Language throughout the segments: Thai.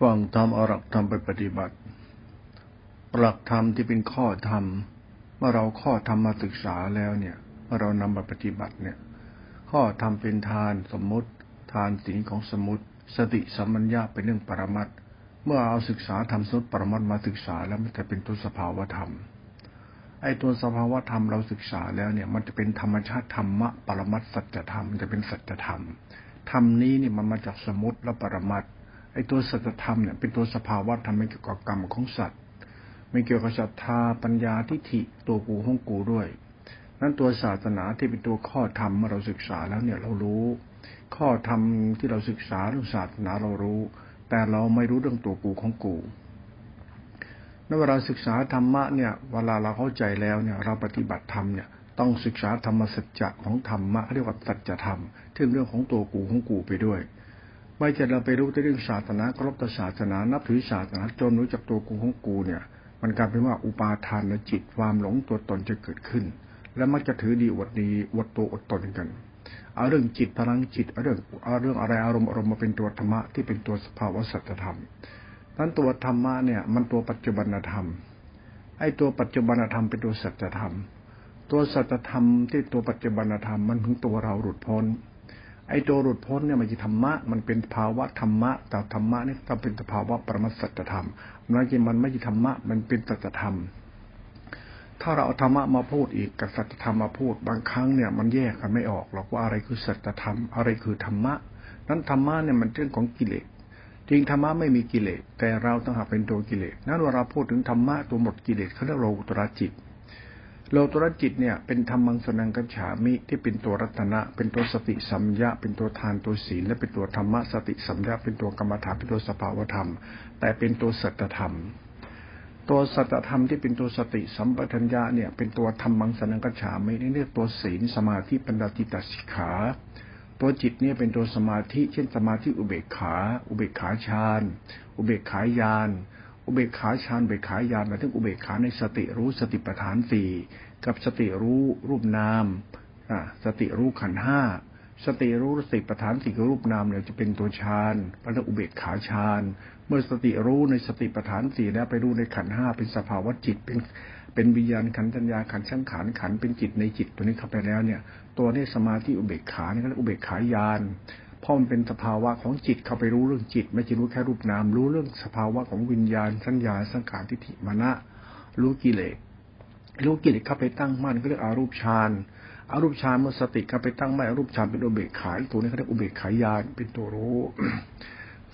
ฟังธรรมเอาหลักธรรมไปปฏิบัติ หลักธรรมที่เป็นข้อธรรม เมื่อเราข้อธรรมมาศึกษาแล้วเนี่ยเมื่อเรานำมาปฏิบัติเนี่ย ข้อธรรมเป็นทานสมมติ ทานศีลของสมมติ สติสัมมัญญาเป็นเรื่องปรมัตเมื่อเอาศึกษาธรรมสมมติปรมัตมาศึกษาแล้วมันจะเป็นตัวสภาวธรรมไอ้ตัวสภาวธรรมเราศึกษาแล้วเนี่ย มันจะเป็นธรรมชาติธรรมะปรมัตสัจธรรมมันจะเป็นสัจธรรมธรรมนี้เนี่ยมันมาจากสมมติและปรมัต ไอ้ตัวสัจธรรมเนี่ยเป็นตัวสภาวะธรรมไม่เกี่ยวกับกรรมของสัตว์ ไม่เกี่ยวกับศรัทธาปัญญาทิฏฐิตัวกูของกูด้วย นั้นตัวศาสนาที่เป็นตัวข้อธรรมเมื่อเราศึกษาแล้วเนี่ยเรารู้ ข้อธรรมที่เราศึกษาเรื่องศาสนาเรารู้ แต่เราไม่รู้เรื่องตัวกูของกูนั้นเวลาศึกษาธรรมะเนี่ยเวลาเราเข้าใจแล้วเนี่ยเราปฏิบัติธรรมเนี่ยต้องศึกษาธรรมสัจจะของธรรมะเรียกว่าสัจธรรมที่เรื่องของตัวกูของกูไปด้วย ไม่จะเราไปรู้เรื่องศาสนาเคารพต่อศาสนานับถือศาสนาจนรู้จักตัวกูของกูเนี่ย มันกลายเป็นว่าอุปาทานและจิตความหลงตัวตนจะเกิดขึ้น และมักจะถือดีอวดดีอวดตัวอดตนกันเอาเรื่องจิตพลังจิตเอาเรื่องเอาเรื่องอะไรอารมณ์อารมณ์มาเป็นตัวธรรมะที่เป็นตัวสภาวะสัจธรรมนั้นตัวธรรมะเนี่ยมันตัวปัจจุบันธรรมไอ้ตัวปัจจุบันธรรมเป็นตัวสัจธรรม ตัวสัจธรรมที่ตัวปัจจุบันธรรมมันถึงตัวเราหลุดพ้น ไอ้ตัวหลุดพ้นเนี่ยมันจะธรรมะ มันเป็นภาวะธรรมะ แต่ธรรมะนี่ต้องเป็นสภาวะปรมัตสัจธรรมนั่นคือมันไม่ใช่ธรรมะ มันเป็นสัจธรรม ถ้าเราเอาธรรมะมาพูดอีกกับสัจธรรมมาพูด บางครั้งเนี่ยมันแยกกันไม่ออกหรอกว่าอะไรคือสัจธรรม อะไรคือธรรมะ นั้นธรรมะเนี่ยมันเรื่องของกิเลส จริงธรรมะไม่มีกิเลส แต่เราต้องหาเป็นตัวกิเลส นั้นเวลาพูดถึงธรรมะตัวหมดกิเลสเขาเรียกโลกุตระจิต โลตรจิตเนี่ยเป็นธรรมังสนังกัจฉามิที่เป็นตัวรัตนะ เป็นตัวสติสัมยาเป็นตัวทานตัวศีลและเป็นตัวธรรมะสติสัมยาเป็นตัวกรรมฐานเป็นตัวสภาวธรรม แต่เป็นตัวสัจธรรม ตัวสัจธรรมที่เป็นตัวสติสัมปทัญญาเนี่ยเป็นตัวธรรมังสนังกัจฉามินี่เรียกตัวศีลสมาธิปัญญาจิตสิกขา ตัวจิตเนี่ยเป็นตัวสมาธิ เช่นสมาธิอุเบกขา อุเบกขาฌานอุเบกขายาน อุเบกขาฌานเบกขายานหมายถึงอุเบกขาในสติรู้สติปัฏฐานสี่กับสติรู้รูปนามสติรู้ขันห้าสติรู้สติปัฏฐานสี่คือรูปนามเนี่ยจะเป็นตัวฌานพระอุเบกขาฌานเมื่อสติรู้ในสติปัฏฐานสี่แล้วไปรู้ในขันห้าเป็นสภาวะจิตเป็นเป็นวิญญาณขันธัญญาขันช่างขันขันเป็นจิตในจิตตัวนี้เข้าไปแล้วเนี่ย ตัวนี้สมาธิอุเบกขาเนี่ยก็เรียกอุเบกขายาน พราะมันเป็นสภาวะของจิตเข้าไปรู้เรื่องจิต ไม่ใช่รู้แค่รูปนาม รู้เรื่องสภาวะของวิญญาณ สัญญาสังขารทิฏฐิมณะรู้กิเลสรู้กิเลสเข้าไปตั้งมั่นก็เรียกอารูปฌานอารูปฌานเมื่อสติเข้าไปตั้งมั่นอารูปฌานเป็นอุเบกขาตัวนี้เขาเรียกอุเบกขายานเป็นตัวรู้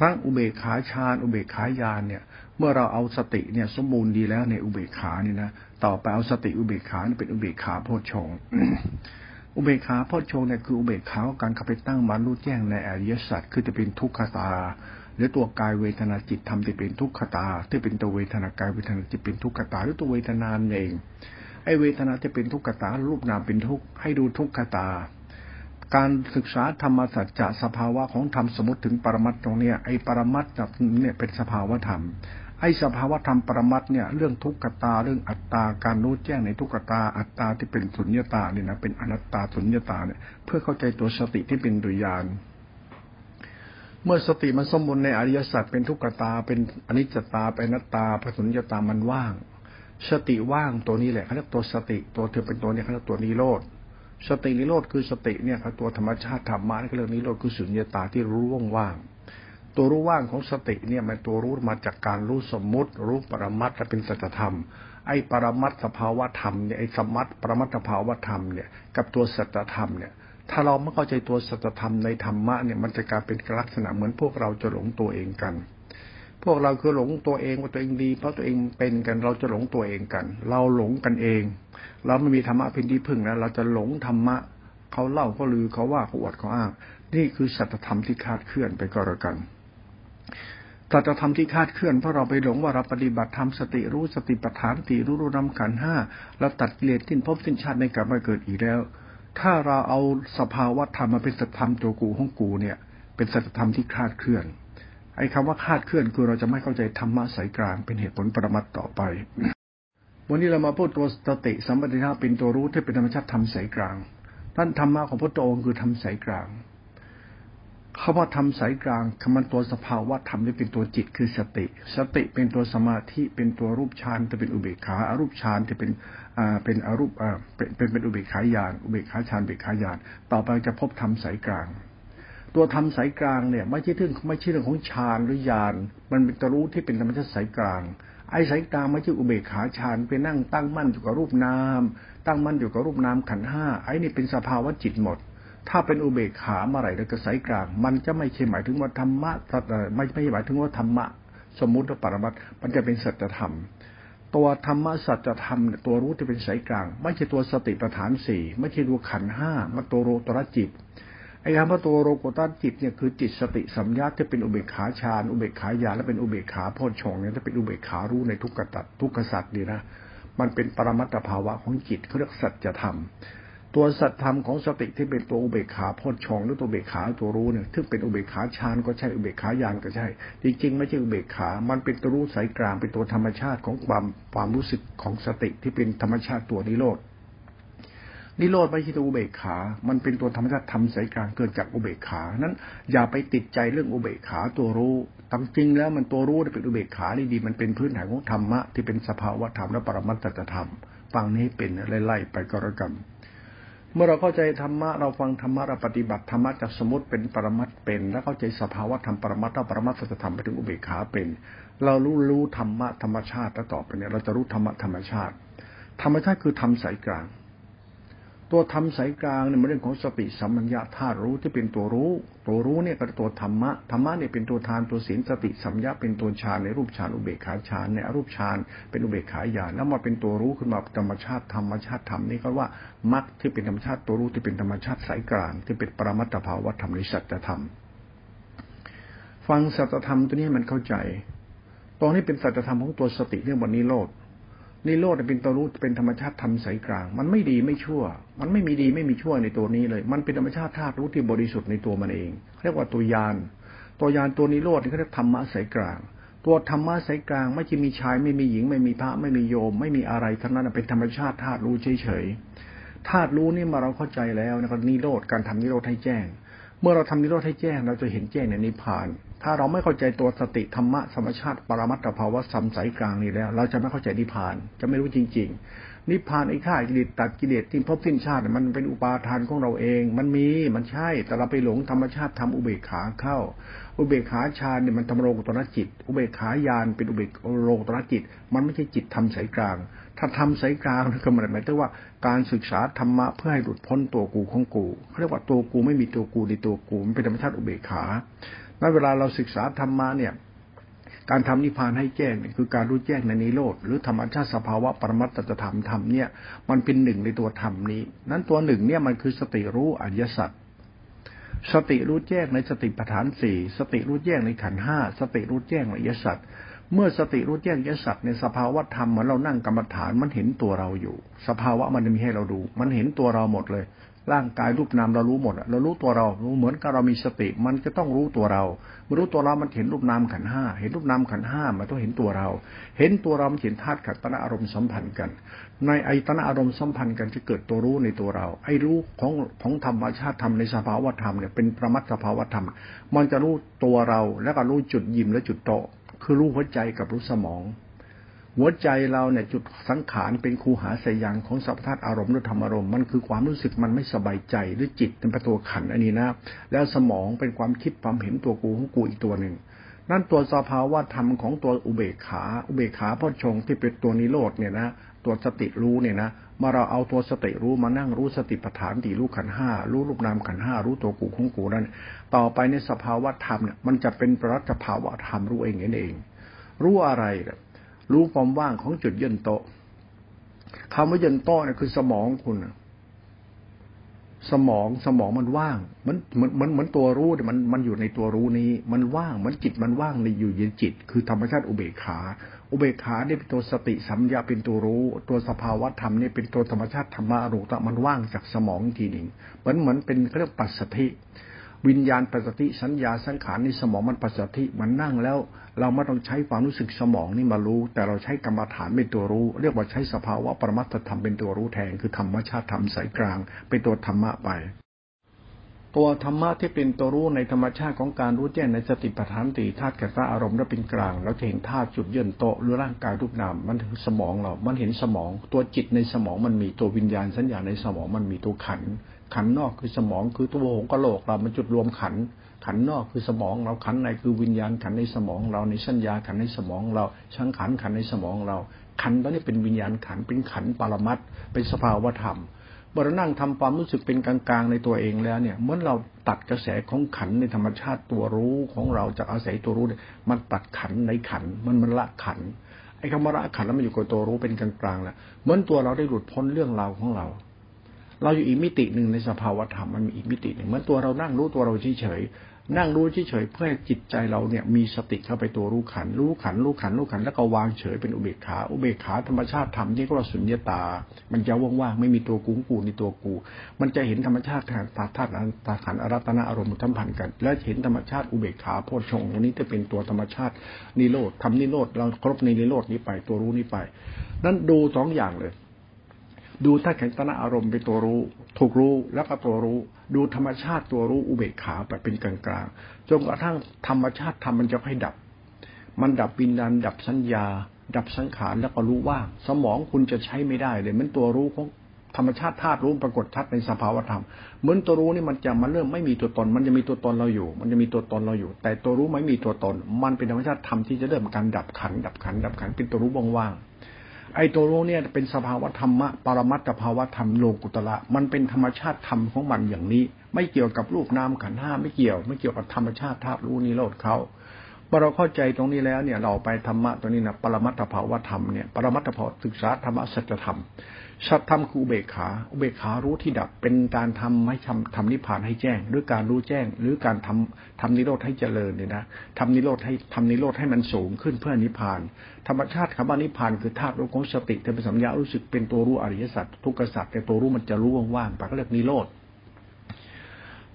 ทั้งอุเบกขาฌานอุเบกขายานเนี่ย เมื่อเราเอาสติเนี่ยสมบูรณ์ดีแล้วในอุเบกขานี่นะต่อไปเอาสติอุเบกขาเป็นอุเบกขาโพชฌง อุเบกขาพ่อโชเนี่ยคืออุเบกขาการเข้าไปตั้งมันรู้แจ้งในอริยสัจคือจะเป็นทุกขตาหรือตัวกายเวทนาจิตทำที่เป็นทุกขตา ที่เป็นตัวเวทนากายเวทนาจิตเป็นทุกขตาหรือตัวเวทนานเองไอเวทนาจะเป็นทุกขตารูปนามเป็นทุกให้ดูทุกขตา การศึกษาธรรมสัจจะสภาวะของธรรมสมมติถึงปรมัตตรงเนี้ยไอปรมัตเนี่ยเป็นสภาวะธรรม ไอ้สภาวธรรมปรมัตเนี่ย เรื่องทุกขตาเรื่องอัตตาการรู้แจ้งในทุกขตาอัตตาที่เป็นสุญญตาเนี่ยนะเป็นอนัตตาสุญญตาเนี่ย เพื่อเข้าใจตัวสติที่เป็นดุยานเมื่อสติมันสมบูรณ์ในอริยสัจเป็นทุกขตาเป็นอนิจจตาเป็นนัตตาเป็นสุญญตามันว่าง สติว่างตัวนี้แหละเขาเรียกตัวสติตัวเธอเป็นตัวนี้เขาเรียกตัวนิโรธสตินิโรธคือสติเนี่ยครับตัวธรรมชาติธรรมะนี่ก็เรียกนิโรธคือสุญญตาที่รู้ว่าง ตัวรู้ว่างของสติเนี่ยมันตัวรู้มาจากการรู้สมมุติ รู้ปรมัตถ์เป็นสัจธรรม ไอ้ปรมัตถสภาวธรรมเนี่ยไอ้สมัตปรมัตถภาวธรรมเนี่ยกับตัวสัจธรรมเนี่ยถ้าเราไม่เข้าใจตัวสัจธรรมในธรรมะเนี่ยมันจะกลายเป็นลักษณะเหมือนพวกเราจะหลงตัวเองกัน พวกเราคือหลงตัวเองว่าตัวเองดี เพราะตัวเองเป็นกันเราจะหลงตัวเองกัน เราหลงกันเอง เราไม่มีธรรมะเป็นที่พึ่งนะเราจะหลงธรรมะเขาเล่าเขาลือเขาว่าเขาอวดเขาอ้าง นี่คือสัจธรรมที่คาดเคลื่อนไปก็แล้วกัน ถ้าจะทำที่คาดเคลื่อนเพราะเราไปหลงว่าเราปฏิบัติทำสติรู้สติปัฏฐานตีรู้รู้นำขันห้าเราตัดกิเลสทิ้นพบสิ้นชาติในกลับมาเกิดอีกแล้ว ถ้าเราเอาสภาวะธรรมมาเป็นสัจธรรมตัวกูของกูเนี่ย เป็นสัจธรรมที่คาดเคลื่อน ไอ้คำว่าคาดเคลื่อนคือเราจะไม่เข้าใจธรรมะสายกลางเป็นเหตุผลปรมัตต่อไปวันนี้เรามาพูดตัวสติสัมปชัญญะเป็นตัวรู้ที่เป็นธรรมชาติธรรมสายกลางท่านธรรมะของพระองค์คือธรรมสายกลาง คำว่าทำสายกลางคำมันตัวสภาวะธรรมนี่เป็นตัวจิตคือสติ สติเป็นตัวสมาธิเป็นตัวรูปฌานจะเป็นอุเบกขาอารูปฌานจะเป็นอ่าเป็นอรูปอ่าเป็นเป็นอุเบกขาญาณอุเบกขาฌานอุเบกขาญาณต่อไปจะพบธรรมสายกลาง ตัวธรรมสายกลางเนี่ย ไม่ใช่เรื่องไม่ใช่เรื่องของฌานหรือญาณมันเป็นตัวรู้ที่เป็นธรรมชาติสายกลางไอ้สายกลางไม่ใช่อุเบกขาฌานไปนั่งตั้งมั่นอยู่กับรูปนาม ตั้งมั่นอยู่กับรูปนามขันห้าไอ้นี่เป็นสภาวะจิตหมด ถ้าเป็นอุเบกขาเมื่อไหร่เราจะสายกลาง มันจะไม่ใช่หมายถึงว่าธรรมะไม่ไม่หมายถึงว่าธรรมะ สมมุติว่าปรมัตมันจะเป็นสัจธรรม ตัวธรรมะสัจธรรมตัวรู้ที่เป็นสายกลาง ไม่ใช่ตัวสติปัฏฐานสี่ไม่ใช่ตัวขันห้ามันตัวโรตรจิตไอ้คำว่าตัวโรโกตันจิตเนี่ยคือจิตสติสัมยาที่เป็นอุเบกขาฌานอุเบกขายาและเป็นอุเบกขาโพชฌงเนี่ยถ้าเป็นอุเบกขารู้ในทุกขตัดทุกขสัตว์ดีนะมันเป็นปรมัตถภาวะของจิตเขาเรียกสัจธรรม ตัวสัตธรรมของสติที่เป็นตัวอุเบกขาพอดชองหรือตัวอุเบกขาตัวรู้เนี่ยซึ่งเป็นอุเบกขาฌานก็ใช่อุเบกขายานก็ใช่ จริงๆ ไม่ใช่อุเบกขา มันเป็นตัวรู้สายกลางเป็นตัวธรรมชาติของความความรู้สึกของสติที่เป็นธรรมชาติตัวนิโรธนิโรธไม่ใช่ตัวอุเบกขา มันเป็นตัวธรรมชาติธรรมสายกลางเกิดจากอุเบกขา นั้นอย่าไปติดใจเรื่องอุเบกขาตัวรู้ตามจริงแล้วมันตัวรู้เป็นอุเบกขานี่ดี มันเป็นพื้นฐานของธรรมะที่เป็นสภาวะธรรมและปรมัตถธรรม ฟังนี้เป็นไล่ๆไปก็แล้วกัน เมื่อเราเข้าใจธรรมะเราฟังธรรมะเราปฏิบัติธรรมะจากสมมติเป็นปรมัตเป็น แล้วเข้าใจสภาวะธรรมปรมัตถาปรมัตถธรรมไปถึงอุเบกขาเป็น เรารู้รู้ธรรมะธรรมชาติแล้วต่อไปเนี่ยเราจะรู้ธรรมะธรรมชาติ ธรรมชาติคือธรรมสายกลาง ตัวธรรมสายกลางเนี่ยมันเรื่องของสติสัมมัญญาธาตุรู้ที่เป็นตัวรู้ ตัวรู้เนี่ยก็ตัวธรรมะธรรมะเนี่ยเป็นตัวทานตัวศีลสติสัมยาเป็นตัวฌานในรูปฌานอุเบกขาฌานในอรูปฌานเป็นอุเบกขาญาณแล้วมาเป็นตัวรู้ขึ้นมาธรรมชาติธรรมชาติธรรมนี่ก็ว่ามรรคที่เป็นธรรมชาติตัวรู้ที่เป็นธรรมชาติสายกลาง ที่เป็นปรมัตถภาวะธรรมในสัจธรรม ฟังสัจธรรมตัวนี้มันเข้าใจตรงนี้เป็นสัจธรรมของตัวสติเรื่องวันนี้โลด นิโรธเป็นตัวรู้เป็นธรรมชาติธรรมสายกลาง มันไม่ดีไม่ชั่ว มันไม่มีดีไม่มีชั่วในตัวนี้เลย มันเป็นธรรมชาติธาตุรู้ที่บริสุทธิ์ในตัวมันเอง เรียกว่าตัวยาน ตัวยานตัวนิโรธนี่เขาเรียกธรรมะสายกลาง ตัวธรรมะสายกลาง ไม่จะมีชายไม่มีหญิง ไม่มีพระไม่มีโยม ไม่มีอะไรทั้งนั้นเป็นธรรมชาติธาตุรู้เฉยๆธาตุรู้นี่มาเราเข้าใจแล้วนะครับนิโรธการทำนิโรธให้แจ้ง เมื่อเราทำนิโรธให้แจ้ง เราจะเห็นแจ้งในนิพพาน ถ้าเราไม่เข้าใจตัวสติธรรมะธรรมชาติปรมัตถภาวะสัมสายกลางนี่แล้ว เราจะไม่เข้าใจนิพพาน จะไม่รู้จริง ๆ นิพพานไอ้ข้ากิเลสตัดกิเลสที่พบสิ้นชาติมันเป็นอุปาทานของเราเอง มันมีมันใช่ แต่เราไปหลงธรรมชาติทำอุเบกขาเข้า อุเบกขาฌานเนี่ยมันทำโลกตระจิต อุเบกขายานเป็นอุเบกโลกตระจิต มันไม่ใช่จิตทำสายกลาง ถ้าทำสายกลางก็หมายหมายถึงว่าการศึกษาธรรมะเพื่อให้หลุดพ้นตัวกูของกูเขาเรียกว่าตัวกูไม่มีตัวกูในตัวกูมันเป็นธรรมชาติอุเบกขา นั้นเวลาเราศึกษาธรรมะเนี่ย การทำนิพพานให้แจ้งเนี่ยคือการรู้แจ้งในนิโรธหรือธรรมชาติสภาวะปรมัตถธรรมธรรมเนี่ยมันเป็นหนึ่งในตัวธรรมนี้ นั้นตัวหนึ่งเนี่ยมันคือสติรู้อริยสัจสติรู้แจ้งในสติปัฏฐานสี่สติรู้แจ้งในขันห้าสติรู้แจ้งในอริยสัจเมื่อสติรู้แจ้งอัยสัจในสภาวะธรรมเหมือนเรานั่งกรรมฐานมันเห็นตัวเราอยู่ สภาวะมันมีให้เราดู มันเห็นตัวเราหมดเลย ร่างกายรูปนามเรารู้หมดเรารู้ตัวเรารู้เหมือนกับเรามีสติ มันจะต้องรู้ตัวเราเมื่อรู้ตัวเรามันเห็นรูปนามขันห้าเห็นรูปนามขันห้ามันต้องเห็นตัวเรา เห็นตัวเรามันเห็นธาตุขันตนะอารมณ์สัมพันธ์กัน ในไอตนะอารมณ์สัมพันธ์กันจะเกิดตัวรู้ในตัวเรา ไอรู้ของของธรรมชาติธรรมในสภาวธรรมเนี่ยเป็นประมัตสภาวธรรม มันจะรู้ตัวเราแล้วก็รู้จุดยิ้มและจุดโตคือรู้หัวใจกับรู้สมอง หัวใจเราเนี่ยจุดสังขารเป็นครูหาสยังของสัพพะอารมณ์หรือธรรมอารมณ์มันคือความรู้สึกมันไม่สบายใจหรือจิตเป็นประตูขันอันนี้นะ แล้วสมองเป็นความคิดความเห็นตัวกูของกูอีกตัวหนึ่งนั่นตัวสภาวะธรรมของตัวอุเบกขา อุเบกขาพ่อชงที่เป็นตัวนิโรธเนี่ยนะตัวสติรู้เนี่ยนะมาเราเอาตัวสติรู้มานั่งรู้สติปัฏฐานตีรู้ขันห้ารู้รูปนามขันห้ารู้ตัวกูของกูนั่นต่อไปในสภาวะธรรมเนี่ยมันจะเป็นปรัชภาวะธรรมรู้เองเอง รู้อะไร รู้ความว่างของจุดย็นโตคำว่าย็นโตเนี่ยคือสมองคุณสมองสมองมันว่าง มันเหมือนเหมือนเหมือนตัวรู้มันมันอยู่ในตัวรู้นี้ มันว่างมันจิตมันว่างในอยู่เย็นจิต คือธรรมชาติอุเบกขา อุเบกขาเนี่ยเป็นตัวสติสัมยาเป็นตัวรู้ ตัวสภาวะธรรมเนี่ยเป็นตัวธรรมชาติธรรมะรูตะมันว่างจากสมองทีหนึ่งเหมือนเหมือนเป็นเรียกปัสสธิ วิญญาณปัสสติสัญญาสังขารในสมองมันปัสสติมันนั่งแล้ว เราไม่ต้องใช้ความรู้สึกสมองนี่มารู้ แต่เราใช้กรรมฐานเป็นตัวรู้ เรียกว่าใช้สภาวะปรมัตธรรมเป็นตัวรู้แทนคือธรรมชาติธรรมสายกลาง เป็นตัวธรรมะไป ตัวธรรมะที่เป็นตัวรู้ในธรรมชาติของการรู้แจ้งในสติปัฏฐานตีธาตุแก่ตาอารมณ์และเป็นกลางแล้วจะเห็นธาตุจุดเยื่นโตหรือร่างกายรูปนามมันถึงสมองเรา มันเห็นสมอง ตัวจิตในสมองมันมีตัววิญญาณสัญญาในสมองมันมีตัวขัน ขันนอกคือสมองคือตัวหงกะโหลกเรามันจุดรวมขัน ขันนอกคือสมองเราขันในคือวิญญาณขันในสมองเราในสัญญาขันในสมองเราช่างขันขันในสมองเรา ขันตอนนี้เป็นวิญญาณขันเป็นขันปรมัตเป็นสภาวธรรมเมื่อเรานั่งทำความรู้สึกเป็นกลางๆในตัวเองแล้วเนี่ยเมื่อเราตัดกระแสของขันในธรรมชาติตัวรู้ของเราจากอาศัยตัวรู้เนี่ยมันตัดขันในขันมันมันละขันไอ้คำว่าละขันแล้วมันอยู่กับตัวรู้เป็นกลางๆแล้วเหมือนตัวเราได้หลุดพ้นเรื่องราวของเรา เราอยู่อีกมิติหนึ่งในสภาวธรรมมันมีอีกมิติหนึ่งเหมือนตัวเรานั่งรู้ตัวเราเฉยๆนั่งรู้เฉยๆเพื่อจิตใจเราเนี่ยมีสติเข้าไปตัวรู้ขัน รู้ขัน รู้ขัน รู้ขัน แล้วก็วางเฉยเป็นอุเบกขา อุเบกขาธรรมชาติธรรมนี่ก็ว่าสุญญตา มันจะว่างๆไม่มีตัวกูกูในตัวกู มันจะเห็นธรรมชาติทางตาธาตุตาขันอรัตนาอารมณ์ทัมพันกัน และเห็นธรรมชาติอุเบกขาโพชฌงตรงนี้จะเป็นตัวธรรมชาตินิโรธทำนิโรธเราครบในนิโรธนี้ไปตัวรู้นี้ไป นั้นดูสองอย่างเลย ดูถ้าแข็งตนะอารมณ์เป็นตัวรู้ ถูกรู้แล้วก็ตัวรู้ ดูธรรมชาติตัวรู้อุเบกขาไปเป็นกลางๆจนกระทั่งธรรมชาติทำมันจะให้ดับ มันดับปินดันดับสัญญา ดับสังขารแล้วก็รู้ว่า สมองคุณจะใช้ไม่ได้เลยมันตัวรู้ของธรรมชาติธาตุรู้ปรากฏชัดในสภาวธรรม เหมือนตัวรู้นี่มันจะมาเริ่มไม่มีตัวตน มันจะมีตัวตนเราอยู่ มันจะมีตัวตนเราอยู่ แต่ตัวรู้ไม่มีตัวตน มันเป็นธรรมชาติธรรมที่จะเริ่มการดับขันดับขันดับขันเป็นตัวรู้ว่าง ไอ้ตัวรู้เนี่ยเป็นสภาวะธรรมะปรมัตถภาวะธรรมโลกุตละมันเป็นธรรมชาติธรรมของมันอย่างนี้ ไม่เกี่ยวกับรูปนามขันห้าไม่เกี่ยว ไม่เกี่ยวกับธรรมชาติธาตุรู้นิโรธเขา เมื่อเราเข้าใจตรงนี้แล้วเนี่ย เราไปธรรมะตัวนี้นะปรมัตถภาวธรรมเนี่ยปรมัตถภาวศึกษาธรรมะสัจธรรมสัตธรรมคืออุเบกขาอุเบกขารู้ที่ดับเป็นการทำให้ทำทำนิพพานให้แจ้ง หรือการรู้แจ้ง หรือการทำทำนิโรธให้เจริญเนี่ยนะทำนิโรธให้ทำนิโรธให้มันสูงขึ้นเพื่อนิพพาน ธรรมชาติคำว่านิพพานคือธาตุรู้ของสติแต่เป็นสัญญารู้สึกเป็นตัวรู้อริยสัจทุกขสัจแต่ตัวรู้มันจะรู้ว่างๆปากเรียกนิโรธ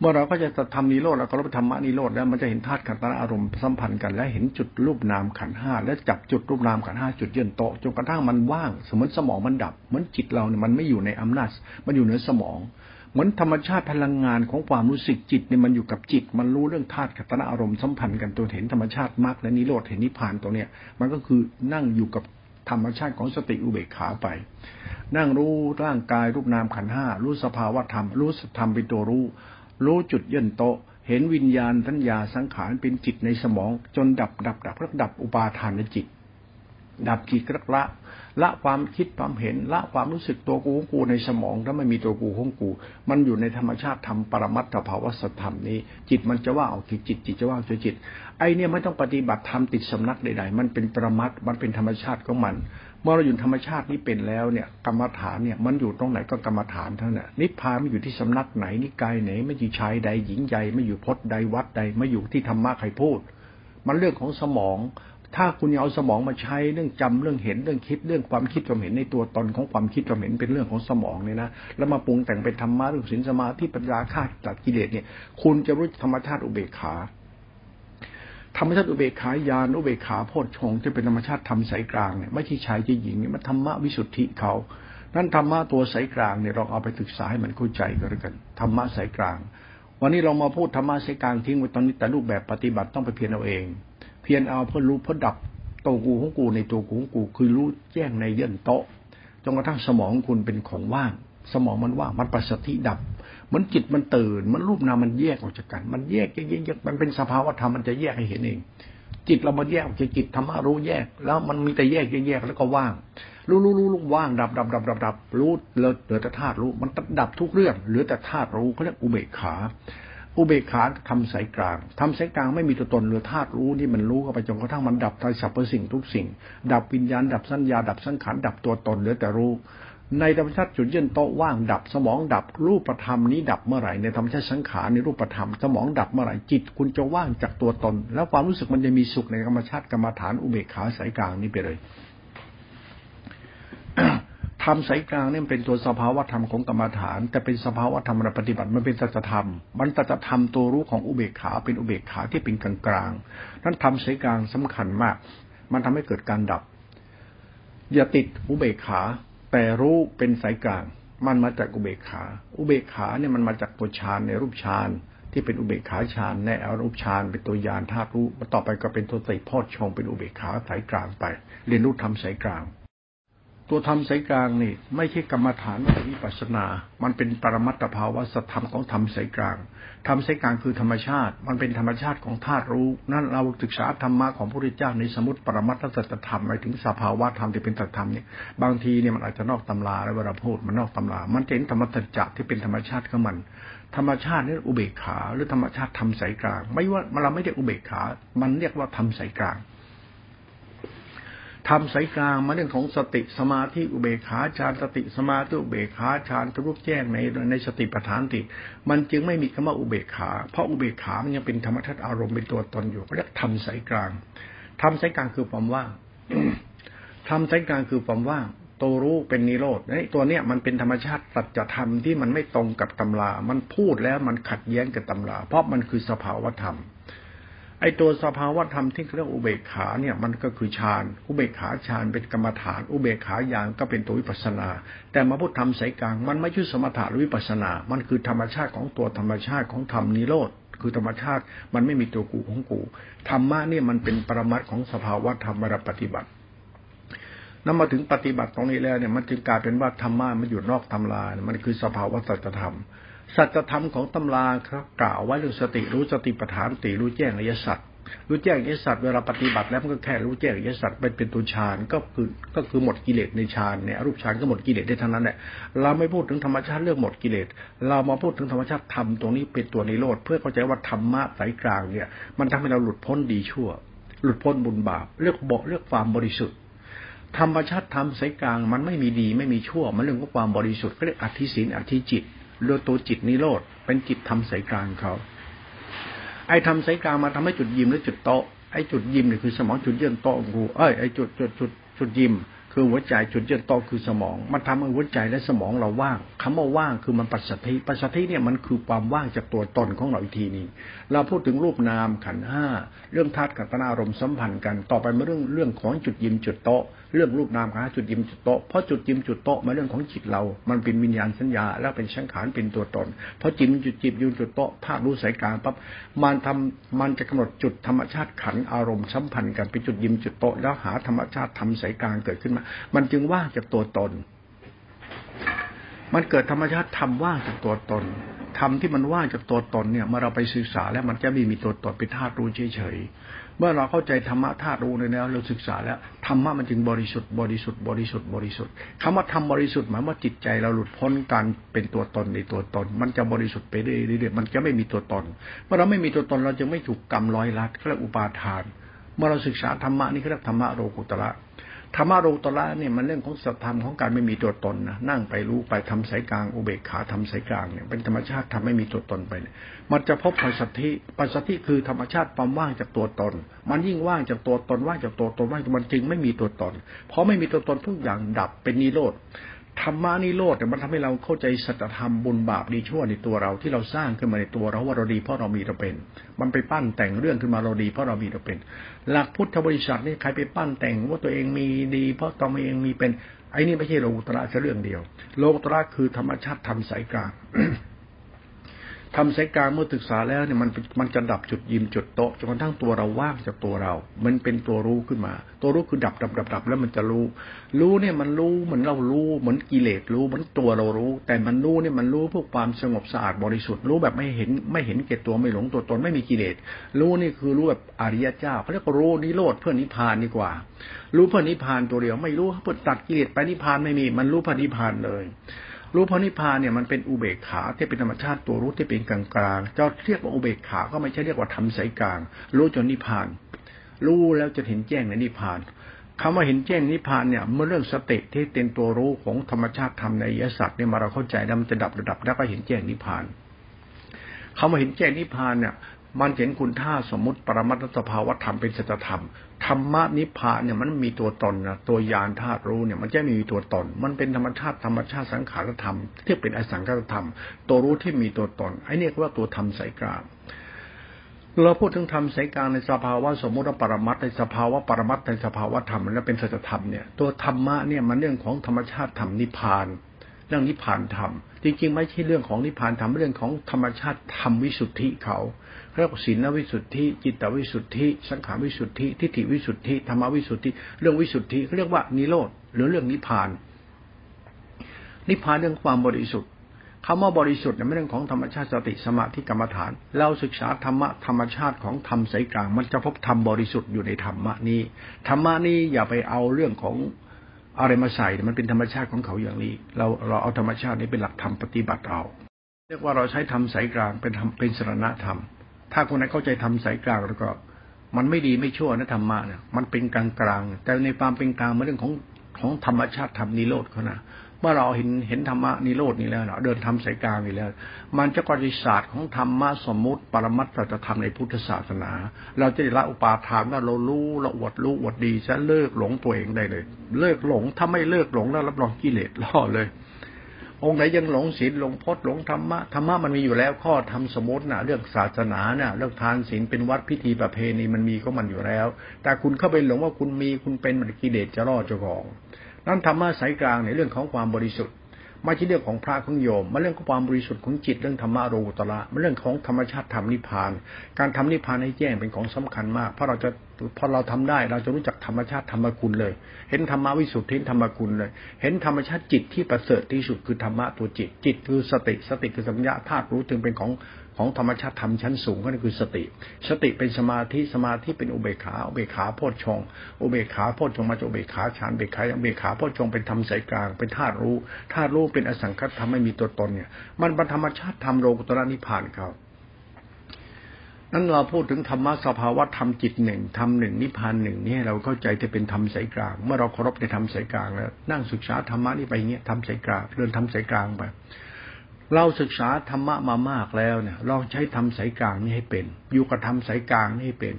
มื่อเราก็จะทำนิโรธแล้วก็รู้ธรรมะนิโรธแล้วมันจะเห็นธาตุขันธ์อารมณ์สัมพันธ์กัน และเห็นจุดรูปนามขันห้าและจับจุดรูปนามขันห้าจุดเยื่นโตจนกระทั่งมันว่างสมมติสมองมันดับเหมือนจิตเราเนี่ยมันไม่อยู่ในอำนาจ มันอยู่เหนือสมองเหมือนธรรมชาติพลังงานของความรู้สึกจิตเนี่ยมันอยู่กับจิต มันรู้เรื่องธาตุขันธ์อารมณ์สัมพันธ์กันตัวเห็นธรรมชาติมรรคและนิโรธเห็นนิพพานตัวเนี้ยมันก็คือนั่งอยู่กับธรรมชาติของสติอุเบกขาไป นั่งรู้ร่างกายรูปนามขันห้ารู้สภาวะธรรมรู้สธรรมเป็นตัวรู้ รู้จุดย่นโตเห็นวิญญาณทัญญาสังขารเป็นจิตในสมอง จนดับดับดับแล้วดับอุปาทานในจิต ดับจิตกระละ ละความคิดความเห็นละความรู้สึกตัวกูของกูในสมองถ้าไม่มีตัวกูของกู มันอยู่ในธรรมชาติธรรมปรมัตถภาวะสัธรรมนี้ จิตมันจะว่าออกจิตจิตจิตจะว่าจะจิต ไอเนี่ยไม่ต้องปฏิบัติธรรมติดสำนักใดๆมันเป็นปรมัตมันเป็นธรรมชาติของมัน มื่อเราอยู่ธรรมชาตินี้เป็นแล้วเนี่ยกรรมฐานเนี่ยมันอยู่ตรงไหนก็กรรมฐานเท่านั้นนิพพานไม่อยู่ที่สำนักไหนนิกายไหน ไม่อยู่ชายใดหญิงใดไม่อยู่พจน์ใดวัดใดไม่อยู่ที่ธรรมะใครพูด มันเรื่องของสมอง ถ้าคุณเอาสมองมาใช้เรื่องจำเรื่องเห็นเรื่องคิดเรื่องความคิดความเห็นในตัวตนของความคิดความเห็นเป็นเรื่องของสมองเนี่ยนะแล้วมาปรุงแต่งเป็นธรรมะเรื่องศีลสมาธิปัญญาฆ่าตัดกิเลสเนี่ย คุณจะรู้ธรรมชาติอุเบกขา ธรรมชาติอุเบกขาญาณอุเบกขาโพชฌงค์ที่เป็นธรรมชาติธรรมสายกลางเนี่ยไม่ใช่ชายจะหญิงเนี่ยมันธรรมะวิสุทธิเขานั่นธรรมะตัวสายกลางเนี่ยเราเอาไปศึกษาให้มันเข้าใจก็แล้วกันธรรมะสายกลาง วันนี้เรามาพูดธรรมะสายกลางทิ้งไว้ตอนนี้แต่รูปแบบปฏิบัติต้องไปเพียรเอาเอง เพียรเอาเพื่อรู้เพื่อดับตัวกูของกูในตัวกูของกู คือรู้แจ้งในเยื่นโตจนกระทั่งสมองคุณเป็นของว่าง สมองมันว่างมันประสติดับ มันจิตมันตื่น มันรูปนามมันแยกออกจากกัน มันแยกแยกแยกมันเป็นสภาวะธรรมมันจะแยกให้เห็นเอง จิตเรามาแยกออกจากจิตธรรมะรู้แยก แล้วมันมีแต่แยกแยกแยกแล้วก็ว่าง รู้รู้รู้รู้ว่างดับดับดับดับดับรู้เหลือแต่ธาตุรู้ มันดับทุกเรื่องเหลือแต่ธาตุรู้เขาเรียกอุเบกขา อุเบกขาทำสายกลางทำสายกลางไม่มีตัวตนเหลือธาตุรู้ที่มันรู้เข้าไปจนกระทั่งมันดับทายสรรพสิ่งทุกสิ่ง ดับวิญญาณดับสัญญาดับสังขารดับตัวตนเหลือแต่รู้ ในธรรมชาติจุดเย็นโตว่างดับ สมองดับรูปธรรมนี้ดับเมื่อไหร่ในธรรมชาติสังขารในรูปธรรมสมองดับเมื่อไหร่จิต คุณจะว่างจากตัวตน แล้วความรู้สึกมันจะมีสุขในธรรมชาติกรรมฐานอุเบกขาสายกลางนี้ไปเลยธรรมสายกลางนี่เป็นตัวสภาวะธรรมของกรรมฐาน แต่เป็นสภาวะธรรมปฏิบัติมันเป็นสัจธรรมมันสัจธรรมตัวรู้ของอุเบกขาเป็นอุเบกขาที่เป็นกลางกลางนั้นธรรมสายกลางสำคัญมาก มันทำให้เกิดการดับ อย่าติดอุเบกขา แต่รู้เป็นสายกลาง มันมาจากอุเบกขา อุเบกขาเนี่ยมันมาจากตัวฌานในรูปฌานที่เป็นอุเบกขาฌานในอรูปฌานเป็นตัวยานธาตุรู้ต่อไปก็เป็นตัวติพอดชงเป็นอุเบกขาสายกลางไป เรียนรู้ทำสายกลาง ตัวธรรมสายกลางนี่ ไม่ใช่กรรมฐานไม่วิปัสนา มันเป็นปรมัตถภาวะสัทธรรมของธรรมสายกลาง ธรรมสายกลางคือธรรมชาติ มันเป็นธรรมชาติของธาตุรู้ นั่นเราศึกษาธรรมะของพระพุทธเจ้าในสมุติปรมัตถสัจธรรมหมายถึงสภาวะธรรมที่เป็นสัจธรรมเนี่ย บางทีเนี่ยมันอาจจะนอกตำราแล้วเวลาพูดมันนอกตำรา มันเห็นธรรมสัจจะที่เป็นธรรมชาติของมัน ธรรมชาตินี่อุเบกขา หรือธรรมชาติธรรมสายกลาง ไม่ว่าเราไม่ได้อุเบกขา มันเรียกว่าธรรมสายกลาง ทำสายกลางมาเรื่องของสติสมาธิอุเบกขาฌานสติสมาธิอุเบกขาฌานทะลุแจ้งในในสติปัฏฐานติมันจึงไม่มีคำว่าอุเบกขา เพราะอุเบกขามันยังเป็นธรรมทัศอารมณ์เป็นตัวตนอยู่เขาเรียกทำสายกลางทำสายกลางคือความว่างทำสายกลางคือความว่างตัวรู้เป็นนิโรธไอ้ตัวเนี้ยมันเป็นธรรมชาติสัจธรรมที่มันไม่ตรงกับตำรา มันพูดแล้วมันขัดแย้งกับตำรา เพราะมันคือสภาวธรรม ไอตัวสภาวะธรรมที่เรียกอุเบกขาเนี่ยมันก็คือฌานอุเบกขาฌานเป็นกรรมฐาน อุเบกขาญาณก็เป็นตัววิปัสนา แต่มาพูดธรรมสายกลางมันไม่ใช่สมถะหรือวิปัสนา มันคือธรรมชาติของตัวธรรมชาติของธรรมนิโรธคือธรรมชาติมันไม่มีตัวกูของกูธรรมะเนี่ยมันเป็นปรมัตของสภาวะธรรมระปฏิบัตินำมาถึงปฏิบัติตรงนี้แล้วเนี่ยมันจึงกลายเป็นว่าธรรมะมันอยู่นอกตำรา มันคือสภาวะสัจธรรม สัจธรรมของตำราครับกล่าวไว้เรื่องสติรู้สติปัฏฐานติรู้แจ้งอริยสัจรู้แจ้งอริยสัจเวลาปฏิบัติแล้วมันก็แค่รู้แจ้งอริยสัจเป็นเป็นตัวฌานก็คือก็คือหมดกิเลสในฌานเนี่ยรูปฌานก็หมดกิเลสได้ทั้งนั้นแหละเราไม่พูดถึงธรรมชาติเรื่องหมดกิเลสเรามาพูดถึงธรรมชาติธรรมตรงนี้เป็นตัวนิโรธเพื่อเข้าใจว่าธรรมะสายกลางเนี่ย มันทำให้เราหลุดพ้นดีชั่ว หลุดพ้นบุญบาปเลือกบอกเลือกความบริสุทธิ์ธรรมชาติธรรมสายกลางมันไม่มีดีไม่มีชั่ว มันเรื่องของความบริสุทธิ์ก็เรียกอธิศีลอธิจิต เรื่องตัวจิตนิโรธเป็นจิตธรรมสายกลางเขา ไอ้ทำสายกลางมาทำให้จุดยิมหรือจุดโตไอ้จุดยิมเนี่ยคือสมองจุดเยื่อโตกูเอ้ยไอ้จุดจุดจุดจุดยิมคือหัวใจจุดเยื่อโตคือสมอง มันทำให้หัวใจและสมองเราว่างคำว่าว่างคือมันปัสสธิปัสสธิเนี่ยมันคือความว่างจากตัวตนของเราอีกทีนี้เราพูดถึงรูปนามขันห้าเรื่องธาตุกัตนารมสัมพันธ์กัน ต่อไปมาเรื่องเรื่องของจุดยิมจุดโต เรื่องรูปนามหาจุดยิมจุดโตเพราะจุดยิมจุดโตมาเรื่องของจิตเรา มันเป็นวิญญาณสัญญา แล้วเป็นชังขานเป็นตัวตน เพราะจิมจุดจิตยิมจุดโตธาตุรู้สายกลางปั๊บมันทำมันจะกำหนดจุดธรรมชาติขันอารมณ์สัมพันธ์กันเป็นจุดยิมจุดโตแล้วหาธรรมชาติทำสายกลางเกิดขึ้นมา มันจึงว่างจากตัวตน มันเกิดธรรมชาติทำว่างจากตัวตนทำที่มันว่างจากตัวตนเนี่ยเมื่อเราไปศึกษาแล้วมันจะไม่มีตัวตนเป็นธาตุรู้เฉย เมื่อเราเข้าใจธรรมะธาตุรู้ในแนวเราศึกษาแล้วธรรมะมันจึงบริสุทธิ์บริสุทธิ์บริสุทธิ์บริสุทธิ์คำว่าทำบริสุทธิ์หมายว่าจิตใจเราหลุดพ้นการเป็นตัวตนในตัวตน มันจะบริสุทธิ์ไปเรื่อยๆมันจะไม่มีตัวตน เมื่อเราไม่มีตัวตนเราจะไม่ถูกกรรมร้อยลัดเรียกอุปาทาน เมื่อเราศึกษาธรรมะนี่เรียกธรรมะโลกุตระ ธรรมารูตระเนี่ยมันเรื่องของสัตธรรมของการไม่มีตัวตนนะนั่งไปรู้ไปทำสายกลางอุเบกขาทำสายกลางเนี่ยเป็นธรรมชาติทำไม่มีตัวตนไปเนี่ยมันจะพบปัสสัทธิปัสสัทธิคือธรรมชาติความว่างจากตัวตน มันยิ่งว่างจากตัวตนว่างจากตัวตนว่างมันจึงไม่มีตัวตนเพราะไม่มีตัวตนทุกอย่างดับเป็นนิโรธ ธรรมานิโรธมันทำให้เราเข้าใจสัจธรรมบุญบาปดีชั่วในตัวเราที่เราสร้างขึ้นมาในตัวเราว่าเราดีเพราะเรามีเราเป็น มันไปปั้นแต่งเรื่องขึ้นมาเราดีเพราะเรามีเราเป็น หลักพุทธบริษัทนี่ใครไปปั้นแต่งว่าตัวเองมีดี เพราะตัวเองมีเป็นไอ้นี่ไม่ใช่โลกุตระแค่เรื่องเดียว โลกุตระคือธรรมชาติธรรมสายกลาง ทำสายกลางเมื่อศึกษาแล้วเนี่ยมันมันจะดับจุดยิมจุดโตจนกระทั่งตัวเราว่างจากตัวเรา มันเป็นตัวรู้ขึ้นมา ตัวรู้คือดับดับดับดับแล้วมันจะรู้ รู้เนี่ยมันรู้เหมือนเรารู้เหมือนกิเลสรู้เหมือนตัวเรารู้ แต่มันรู้เนี่ยมันรู้เพื่อความสงบสะอาดบริสุทธิ์รู้แบบไม่เห็นไม่เห็นเกตตัวไม่หลงตัวตนไม่มีกิเลสรู้นี่คือรู้แบบอริยเจ้าเขาเรียกว่ารู้นิโรธเพื่อนิพพานดีกว่า รู้เพื่อนิพพานตัวเดียวไม่รู้เพื่อตัดกิเลสไปนิพพานไม่มี มันรู้เพื่อนิพพานเลย รู้พระนิพพานเนี่ยมันเป็นอุเบกขาที่เป็นธรรมชาติตัวรู้ที่เป็นกลางกลางจะเรียกว่าอุเบกขาก็ไม่ใช่เรียกว่าทำสายกลาง รู้จนนิพพาน รู้แล้วจะเห็นแจ้งในนิพพานคำว่าเห็นแจ้งนิพพานเนี่ยเมื่อเรื่องสติที่เป็นตัวรู้ของธรรมชาติธรรมในยศัตว์เนี่ยมาเราเข้าใจแล้วมันจะดับระดับแล้วก็เห็นแจ้งนิพพานคำว่าเห็นแจ้งนิพพานเนี่ย มันเห็นคุณท่าสมมติปรมัตถสภาวธรรมเป็นสัจธรรมธรรมะนิพพานเนี่ยมันมีตัวตนนะตัวยานธาตุรู้เนี่ยมันจะมีตัวตน มันเป็นธรรมชาติธรรมชาติสังขารธรรมที่เป็นอสังขารธรรม ตัวรู้ที่มีตัวตนไอ้นี่ยว่าตัวธรรมสายกลางเราพูดถึงธรรมสายกลางในสภาวะสมมติปรมัตในสภาวะปรมัตในสภาวะธรรมและเป็นสัจธรรมเนี่ยตัวธรรมะเนี่ยมันเรื่องของธรรมชาติธรรมนิพพานเรื่องนิพพานธรรม จริงๆ ไม่ใช่เรื่องของนิพพานธรรมเรื่องของธรรมชาติธรรมวิสุทธิเขา เรียกศีลวิสุทธิจิตวิสุทธิ สังขารวิสุทธิ ทิฏฐิวิสุทธิธรรมวิสุทธิ เรื่องวิสุทธิเขาเรียกว่านิโรธหรือเรื่องนิพพาน นิพพานเรื่องความบริสุทธิ์คำว่าบริสุทธิ์เนี่ยไม่เรื่องของธรรมชาติสติสมาธิกรรมฐาน เราศึกษาธรรมะธรรมชาติของธรรมสายกลาง มันจะพบธรรมบริสุทธิ์อยู่ในธรรมะนี้ธรรมะนี้อย่าไปเอาเรื่องของอะไรมาใส่มันเป็นธรรมชาติของเขาอย่างนี้ เราเราเอาธรรมชาตินี้เป็นหลักธรรมปฏิบัติเอา เรียกว่าเราใช้ธรรมสายกลางเป็นเป็นสรณธรรม ถ้าคนไหนเข้าใจธรรมสายกลางแล้วก็ มันไม่ดีไม่ชั่วนะธรรมะเนี่ยมันเป็นกลางกลางแต่ในความเป็นกลางมันเรื่องของของธรรมชาติธรรมนิโรธเขานะเมื่อเราเห็นเห็นธรรมะนิโรดนี่แล้วเราเดินทำสายกลางนี่แล้ว มันจะกริศาสตร์ของธรรมะสมมุติ ปรมัตถธรรมในพุทธศาสนา เราจะละอุปาทานว่าเรารู้เราอวดรู้อวดดีจะเลิกหลงตัวเองได้เลย เลิกหลงถ้าไม่เลิกหลงแล้วรับรองกิเลสล่อเลย องค์ไหนยังหลงศีลหลงพจน์หลงธรรมะธรรมะมันมีอยู่แล้วข้อธรรมสมมตินะเรื่องศาสนาเนี่ยเรื่องทานศีลเป็นวัดพิธีประเพณีมันมีก็มันอยู่แล้ว แต่คุณเข้าไปหลงว่าคุณมีคุณเป็นมันกิเลสจะล่อเจ้าของนั่นธรรมะสายกลางในเรื่องของความบริสุทธิ์ไม่ใช่เรื่องของพระของโยมมันเรื่องของความบริสุทธิ์ของจิตเรื่องธรรมะโลกุตระมันเรื่องของธรรมชาติธรรมนิพพาน การทำนิพพานให้แจ้งเป็นของสำคัญมาก เพราะเราจะพอเราทำได้ เราจะรู้จักธรรมชาติธรรมคุณเลย เห็นธรรมวิสุทธิธรรมคุณเลย เห็นธรรมชาติจิตที่ประเสริฐที่สุดคือธรรมะตัวจิต จิตคือสติ สติคือสัญญาธาตุรู้ถึงเป็นของของธรรมชาติธรรมชั้นสูงก็คือสติ สติเป็นสมาธิ สมาธิเป็นอุเบกขา อุเบกขาโพชฌงอุเบกขาโพชฌงมาจากอุเบกขาฌานเบกขาอุเบกขาโพชฌงเป็นธรรมสายกลาง เป็นธาตุรู้ ธาตุรู้เป็นอสังขตธรรมไม่มีตัวตนเนี่ย มันเป็นธรรมชาติธรรมโลกุตระนิพพานเขา นั้นเราพูดถึงธรรมะสภาวะธรรมจิตหนึ่งธรรมหนึ่งนิพพานหนึ่งนี่เราเข้าใจจะเป็นธรรมสายกลาง เมื่อเราเคารพในธรรมสายกลางแล้วนั่งศึกษาธรรมะนี่ไปเงี้ยธรรมสายกลางเดินธรรมสายกลางไปเราศึกษาธรรมะมามากแล้วเนี่ยลองใช้ทำสายกลางนี่ให้เป็น อยู่กับทำสายกลางนี่ให้เป็น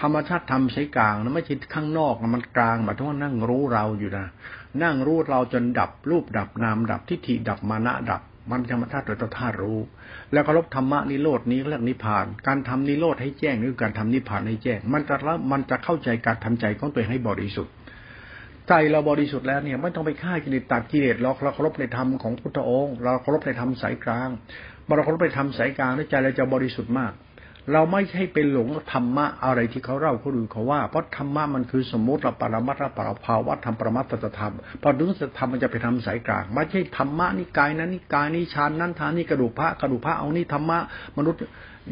ธรรมชาติทำสายกลางนะไม่ใช่ข้างนอกนะมันกลางหมายถึงว่านั่งรู้เราอยู่นะนั่งรู้เราจนดับรูปดับนามดับทิฏฐิดับมานะดับ มันธรรมชาติโดยตัวธาตุรู้ แล้วก็ลบธรรมะนิโรดนี้เรียกนิพพาน การทำนิโรธให้แจ้งหรือการทำนิพพานให้แจ้ง มันจะมันจะเข้าใจการทำใจของตัวเองให้บริสุทธิ์ใจเราบริสุทธิ์แล้วเนี่ยไม่ต้องไปฆ่ากิเลสตัดกิเลสเราเราเคารพในธรรมของพุทธองค์ เราเคารพในธรรมสายกลางเมื่อเราเคารพในธรรมสายกลางแล้วใจเราจะบริสุทธิ์มาก เราไม่ใช่เป็นหลงธรรมะอะไรที่เขาเล่าเขาดูเขาว่า เพราะธรรมะมันคือสมมติเราปรมัตถปรภาวะธรรมปรมัตถธรรมพอดึงสัจธรรมมันจะไปทำสายกลางไม่ใช่ธรรมะนิกายนั้นนิกายนี้ชานนั้นทานนี่กระดูกพระกระดูกพระเอานี่ธรรมะมนุษย์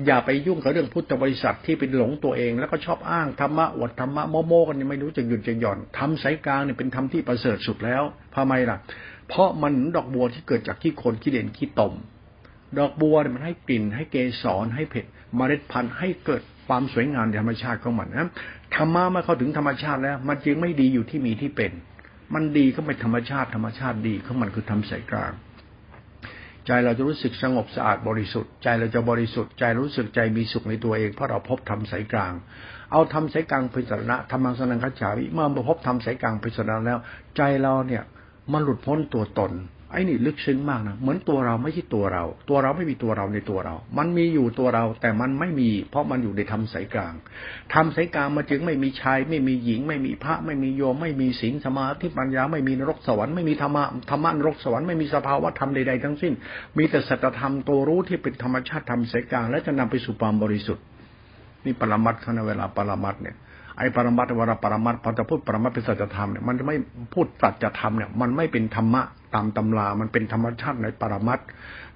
อย่าไปยุ่งกับเรื่องพุทธบริษัทที่เป็นหลงตัวเอง แล้วก็ชอบอ้างธรรมะอวดธรรมะโมโมกันยังไม่รู้จะหยุดจะหย่อนทำสายกลางเนี่ยเป็นธรรมที่ประเสริฐสุดแล้วทำไมล่ะ เพราะมันดอกบัวที่เกิดจากขี้คนขี้เด่นขี้ตม ดอกบัวเนี่ยมันให้กลิ่น ให้เกสรให้เผ็ดเมล็ดพันธุ์ให้เกิดความสวยงามในธรรมชาติของมันนะธรรมะเมื่อเข้าถึงธรรมชาติแล้ว มันจึงไม่ดีอยู่ที่มีที่เป็น มันดีก็เป็นธรรมชาติธรรมชาติดีของมันคือทำสายกลางใจเราจะรู้สึกสงบสะอาดบริสุทธิ์ใจเราจะบริสุทธิ์ใจรู้สึกใจมีสุขในตัวเองเพราะเราพบธรรมสายกลาง เอาธรรมสายกลางเป็นสาระธรรมังสนังคัจฉาวิเมื่อมาพบธรรมสายกลางเป็นสาระแล้ว ใจเราเนี่ยมันหลุดพ้นตัวตน ไอ้นี่ลึกซึ้งมากนะเหมือนตัวเราไม่ใช่ตัวเรา ตัวเราไม่มีตัวเราในตัวเรา มันมีอยู่ตัวเราแต่มันไม่มี เพราะมันอยู่ในธรรมสายกลางธรรมสายกลางมาจึงไม่มีชาย ไม่มีหญิง ไม่มีพระ ไม่มีโยม ไม่มีศีลสมาธิปัญญาไม่มีนรกสวรรค์ไม่มีธรรมะธรรมะนรกสวรรค์ไม่มีสภาวะธรรมใดๆทั้งสิ้น มีแต่สัจธรรมตัวรู้ที่เป็นธรรมชาติธรรมสายกลางและจะนำไปสู่ความบริสุทธิ์นี่ปรมัตถ์ในเวลาปรมัตถ์เนี่ย ไอ้ปรมัตถวรปรมัตถพอจะพูดปรมัตถเป็นสัจธรรมเนี่ยมันจะไม่พูดสัจธรรมเนี่ยมันไม่เป็นธรรมะตามตำรา มันเป็นธรรมชาติในปรมัตถ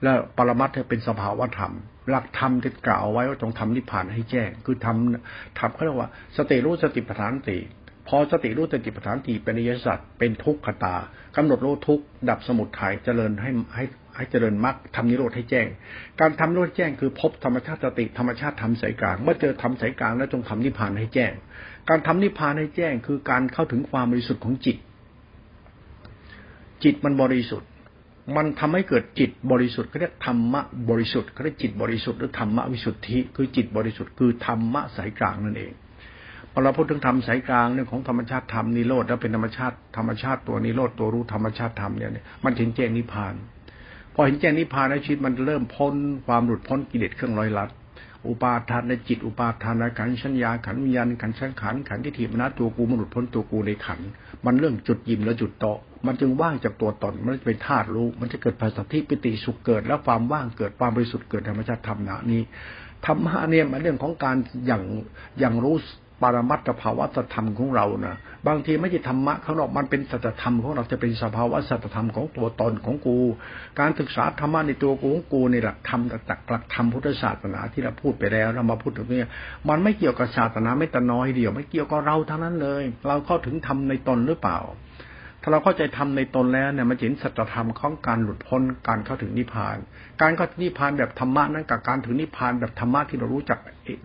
และปรมัตถเป็นสภาวธรรม หลักธรรมที่กล่าวไว้ว่าจงทำนิพพานให้แจ้ง คือทำทำเขาเรียกว่า สติรู้สติปัฏฐานติพอสติรู้สติปัฏฐานติเป็นอริยสัจเป็นทุกขตากำหนดรู้ทุกดับสมุทัยเจริญให้ให้ให้เจริญมรรคทำนิโรธให้แจ้ง การทำนิโรธแจ้งคือพบธรรมชาติสติธรรมชาติทำสายกลาง เมื่อเจอทำสายกลางแล้วจงทำนิพพานให้แจ้ง การทำนิพพานให้แจ้งคือการเข้าถึงความบริสุทธิ์ของจิต จิตมันบริสุทธิ์ มันทำให้เกิดจิตบริสุทธิ์เขาเรียกธรรมะบริสุทธิ์เขาเรียกจิตบริสุทธิ์หรือธรรมะวิสุทธิ คือจิตบริสุทธิ์คือธรรมะสายกลางนั่นเองพอเราพูดถึงธรรมสายกลางเรื่องของธรรมชาติธรรมนิโรธแล้วเป็นธรรมชาติธรรมชาติตัวนิโรธตัวรู้ธรรมชาติธรรมเนี่ยมันเห็นแจ้งนิพพาน พอเห็นแจ้งนิพพานแล้วชีวิตมันเริ่มพ้นความหลุดพ้นกิเลสเครื่องร้อยลัด อุปาทานในจิตอุปาทานในขันชัญญาขันวิญญาณขันสังขารขันที่ถีบนะตัวกูมนหลุดพ้นตัวกูในขัน มันเรื่องจุดยิมและจุดโตมันจึงว่างจากตัวตนมันจะเป็นธาตุรู้ มันจะเกิดภาษาที่ปิติสุขเกิด แล้วความว่างเกิดความบริสุทธิ์เกิดธรรมชาติธรรมนะนี้ธรรมะเนี่ยมันเรื่องของการอย่างอย่างรู้ปรมัตถภาวะธรรมของเรานะ บางทีไม่ใช่ธรรมะข้างนอกมันเป็นสัจธรรมของเราจะเป็นสภาวะสัจธรรมของตัวตนของกู การศึกษาธรรมะในตัวกูของกูในหลักธรรมตักหลักธรรมพุทธศาสนาที่เราพูดไปแล้วเรามาพูดถึงเนี่ยมันไม่เกี่ยวกับศาสนาไม่แต่น้อยเดียว ไม่เกี่ยวกับเราทั้งนั้นเลย เราเข้าถึงธรรมในตนหรือเปล่า ถ้าเราเข้าใจธรรมในตนแล้วเนี่ยมันเห็นสัจธรรมของการหลุดพ้นการเข้าถึงนิพพาน การเข้าถึงนิพพานแบบธรรมะนั้นกับการถึงนิพพานแบบธรรมะที่เรารู้จัก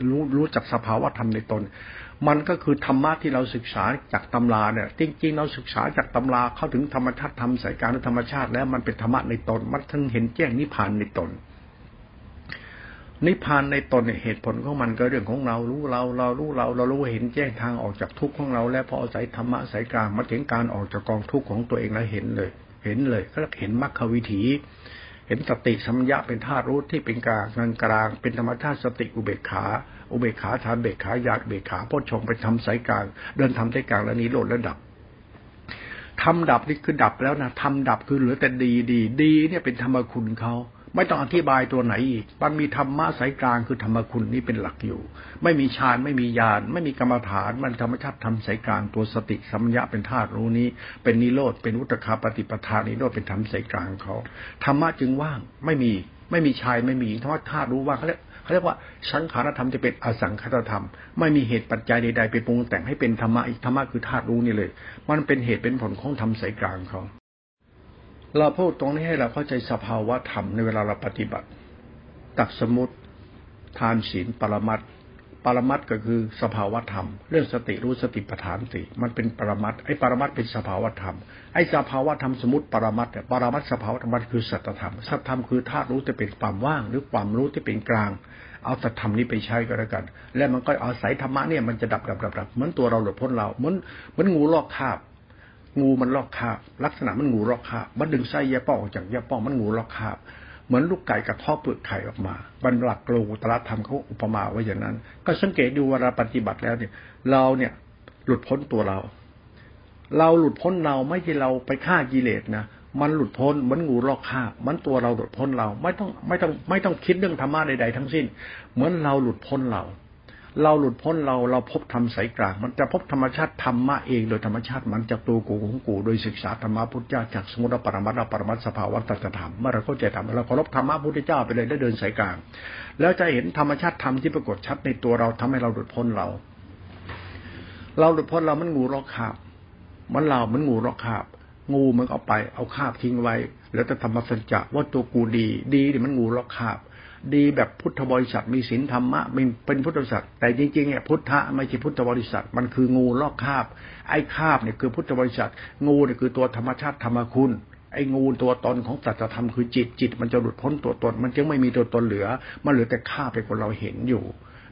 รู้รู้จักสภาวะธรรมในตน มันก็คือธรรมะที่เราศึกษาจากตำราเนี่ย จริง ๆ เราศึกษาจากตำราเข้าถึงธรรมชาติธรรมสายการธรรมชาติ แล้วมันเป็นธรรมะในตน มันทั้งเห็นแจ้งนิพพานในตน นิพพานในตนเนี่ยเหตุผลของมันก็เรื่องของเรารู้เราเรารู้เราเรารู้เห็นแจ้งทางออกจากทุกข์ของเรา แล้วพออาศัยธรรมะสายกลางมาถึงการออกจากกองทุกข์ของตัวเองแล้วเห็นเลย เห็นเลยก็เห็นมรรควิถีเห็นสติสัมยาเป็นธาตุรู้ที่เป็นกลางกลางกลางเป็นธรรมชาติสติอุเบกขา อุเบกขาฐานเบกขาญาติเบกขาพ้นชงไปทำสายกลาง เดินทำสายกลางแล้วนี้โลดระดับทำดับนี่คือดับแล้วนะทำดับคือเหลือแต่ดีดีดีเนี่ยเป็นธรรมคุณเขาไม่ต้องอธิบายตัวไหนอีก มันมีธรรมะสายกลางคือธรรมคุณนี้เป็นหลักอยู่ ไม่มีฌานไม่มีญาณไม่มีกรรมฐาน มันธรรมชาติทำสายกลางตัวสติสัมยาเป็นธาตุรู้นี้ เป็นนิโรธเป็นวุตคาปฏิปทานนิโรธเป็นธรรมสายกลางเขาธรรมะจึงว่างไม่มีไม่มีชายไม่มีธรรมะธาตุรู้ว่างเขาเรียก เขาเรียกว่าสังขารธรรมจะเป็นอสังขารธรรม ไม่มีเหตุปัจจัยใดๆไปปรุงแต่งให้เป็นธรรมะอีกธรรมะคือธาตุรู้นี่เลย มันเป็นเหตุเป็นผลของธรรมสายกลางเขาเราพูดตรงนี้ให้เราเข้าใจสภาวะธรรมในเวลาเราปฏิบัติ ตักสมุติทานศีลปรมัต ปรมัตก็คือสภาวธรรม เรื่องสติรู้สติปัฏฐานสี่มันเป็นปรมัตไอ้ปรมัตเป็นสภาวธรรมไอ้สภาวธรรมสมุติปรมัตเนี่ยปรมัตสภาวธรรมคือสัตธรรมสัตธรรมคือธาตุรู้จะเป็นความว่าง หรือความรู้ที่เป็นกลาง เอาสัตธรรมนี้ไปใช้ก็แล้วกัน แล้วมันก็อาศัยธรรมะเนี่ยมันจะดับดับดับดับเหมือนตัวเราหลุดพ้นเราเหมือนเหมือนงูลอกคาบงูมันลอกคาบ ลักษณะมันงูลอกคาบมันดึงไส้ยาป้อออกจากยาป้อมันงูลอกคาบ เหมือนลูกไก่กับท่อเปลือกไข่ออกมาบรรลักโลตระธรรมเขาอุปมาไว้อย่างนั้น ก็สังเกตดูเวลาปฏิบัติแล้วเนี่ย เราเนี่ยหลุดพ้นตัวเรา เราหลุดพ้นเราไม่ใช่เราไปฆ่ากิเลสนะมันหลุดพ้นเหมือนงูลอกคามันตัวเราหลุดพ้นเราไม่ต้องไม่ต้องไม่ต้องคิดเรื่องธรรมะใดๆทั้งสิ้น เหมือนเราหลุดพ้นเรา เราหลุดพ้นเราเราพบธรรมสายกลาง มันจะพบธรรมชาติธรรมะเองโดยธรรมชาติมันจากตัวกูของกูโดยศึกษาธรรมะพุทธเจ้าจากสมุติปรมัตถปรมัตสภาวะตัธรรมเมื่อเราเข้าใจธรรมเราเคารพธรรมะพุทธเจ้าไปเลยได้เดินสายกลาง แล้วจะเห็นธรรมชาติธรรมที่ปรากฏชัดในตัวเราทำให้เราหลุดพ้นเรา เราหลุดพ้นเรามันงูรอกคาบมันเรามันงูรอกคาบงูมันเอาไปเอาคาบทิ้งไว้ แล้วจะธรรมสัจจะว่าตัวกูดี ดีเนี่ยมันงูรอกคาบ ดีแบบพุทธบริษัทมีศีลธรรมะเป็นพุทธบริษัทแต่จริงๆเนี่ยพุทธะไม่ใช่พุทธบริษัทมันคืองูลอกคาบ ไอ้คาบเนี่ยคือพุทธบริษัทงูเนี่ยคือตัวธรรมชาติธรรมคุณไอ้งูตัวตนของสัจธรรมคือจิตจิต มันจะหลุดพ้นตัวตน มันจึงไม่มีตัวตนเหลือ มันเหลือแต่คาบไปคนเราเห็นอยู่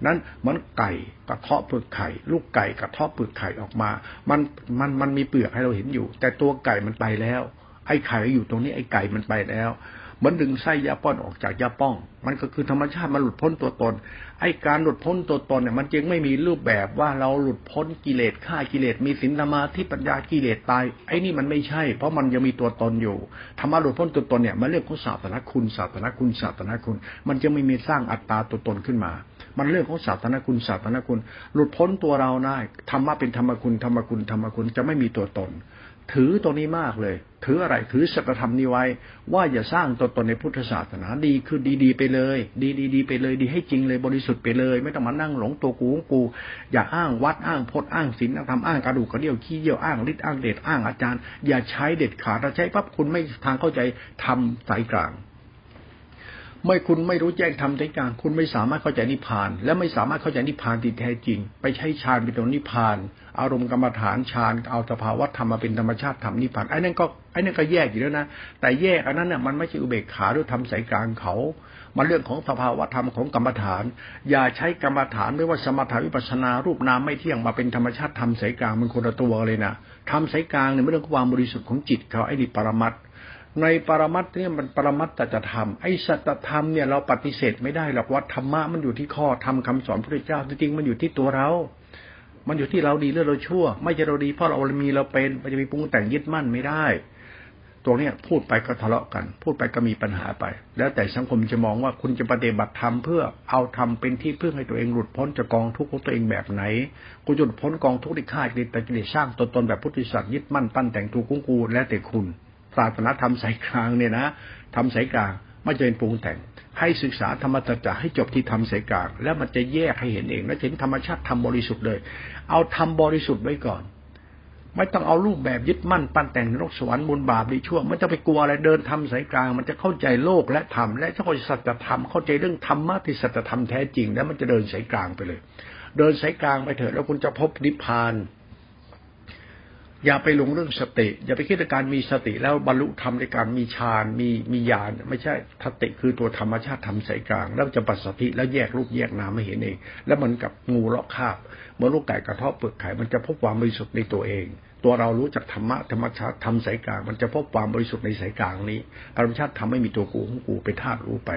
นั้นมันไก่กระเทาะเปลือกไข่ ลูกไก่กระเทาะเปลือกไข่ออกมา มันมันมันมีเปลือกให้เราเห็นอยู่ แต่ตัวไก่มันไปแล้ว ไอ้ไข่อยู่ตรงนี้ไอ้ไก่มันไปแล้ว เหมือนดึงไส้ยาป้อนออกจากยาป้อง มันก็คือธรรมชาติมันหลุดพ้นตัวตน ไอ้การหลุดพ้นตัวตนเนี่ยมันจึงไม่มีรูปแบบว่าเราหลุดพ้นกิเลสฆ่ากิเลสมีสินธรรมาที่ปัญญากิเลสตาย ไอ้นี่มันไม่ใช่ เพราะมันยังมีตัวตนอยู่ธรรมะหลุดพ้นตัวตนเนี่ยมันเรื่องของศาสนาคุณศาสนาคุณศาสนาคุณ มันจะไม่มีสร้างอัตตาตัวตนขึ้นมา มันเรื่องของศาสนาคุณศาสนาคุณ หลุดพ้นตัวเราได้ธรรมะเป็นธรรมคุณธรรมคุณธรรมคุณจะไม่มีตัวตน ถือตัวนี้มากเลย ถืออะไรถือสัจธรรมนี้ไว้ ว่าอย่าสร้างตัวตนในพุทธศาสนาดีคือดีๆไปเลย ดีดีไปเลย ดีให้จริงเลยบริสุทธิ์ไปเลย ไม่ต้องมานั่งหลงตัวกูของกู อย่าอ้างวัดอ้างพจน์อ้างศีลอ้างธรรมอ้างกระดูกกระเดี่ยวขี้เยี่ยวอ้างฤทธิ์อ้างเดชอ้างอาจารย์ อย่าใช้เด็ดขาดถ้าใช้ปั๊บคุณไม่ทางเข้าใจทำสายกลางไม่คุณไม่รู้แจ้งทำใจกลางคุณไม่สามารถเข้าใจนิพพาน และไม่สามารถเข้าใจนิพพานที่แท้จริง ไปใช้ฌานเป็นตัวนิพพาน อารมณ์กรรมฐานฌานเอาสภาวะธรรมมาเป็นธรรมชาติธรรมนิพพานไอ้นั่นก็ไอ้นั่นก็แยกอยู่แล้วนะแต่แยกอันนั้นเนี่ยมันไม่ใช่อุเบกขาหรือทำสายกลางเขามันเรื่องของสภาวะธรรมของกรรมฐาน อย่าใช้กรรมฐานไม่ว่าสมถาวิปัสนารูปนามไม่เที่ยงมาเป็นธรรมชาติธรรมสายกลางมันคนละตัวเลยนะทำสายกลางเนี่ยไม่เรื่องความบริสุทธิ์ของจิตเขาไอ้นี่ปรมัตในปรมัตเนี่ยมันปรมัตตจะธรรมไอ้สัจธรรมเนี่ยเราปฏิเสธไม่ได้หรอกว่าธรรมะมันอยู่ที่ข้อธรรมคาสอนพระเจ้าจริงๆมันอยู่ที่ตัวเรา มันอยู่ที่เราดีหรือเราชั่ว ไม่ใช่เราดีเพราะเรามีเราเป็นมันจะมีปรุงแต่งยึดมั่นไม่ได้ตัวเนี้ยพูดไปก็ทะเลาะกัน พูดไปก็มีปัญหาไป แล้วแต่สังคมจะมองว่าคุณจะปฏิบัติธรรมเพื่อเอาทำเป็นที่พึ่งให้ตัวเองหลุดพ้นจากกองทุกข์ของตัวเองแบบไหนกูจะหลุดพ้นกองทุกข์ที่ฆ่ากิเลสแต่กิเลสสร้างตนตนแบบพุทธิสัตว์ยึดมั่นปั้นแต่งถูกกุ้งกูแล้วแต่คุณศาสนาธรรมสายกลางเนี่ยนะทำสายกลาง ไม่จะเป็นปรุงแต่ง ให้ศึกษาธรรมจักรให้จบที่ทำสายกลางแล้วมันจะแยกให้เห็นเอง และเห็นธรรมชาติทำบริสุทธิ์เลย เอาทำบริสุทธิ์ไว้ก่อน ไม่ต้องเอารูปแบบยึดมั่นปั้นแต่งนรกสวรรค์บุญบาปดีชั่วไม่ต้องไปกลัวอะไรเดินทำสายกลาง มันจะเข้าใจโลกและธรรมและเข้าใจสัจธรรมเข้าใจเรื่องธรรมะที่สัจธรรมแท้จริง แล้วมันจะเดินสายกลางไปเลย เดินสายกลางไปเถอะแล้วคุณจะพบนิพพาน อย่าไปหลงเรื่องสติ อย่าไปคิดในการมีสติแล้วบรรลุธรรมในการมีฌานมีมีญาณไม่ใช่สติคือตัวธรรมชาติทำสายกลาง แล้วจะปัสสติแล้วแยกรูปแยกนามไม่เห็นเอง แล้วมันกับงูเลาะคาบเมื่อลูกไก่กระทาะเปลือกไข่มันจะพบความบริสุทธิ์ในตัวเอง ตัวเรารู้จักธรรมะธรรมชาติทำสายกลาง มันจะพบความบริสุทธิ์ในสายกลางนี้ธรรมชาติทำไม่มีตัวกูของกูเป็นธาตุรู้ไป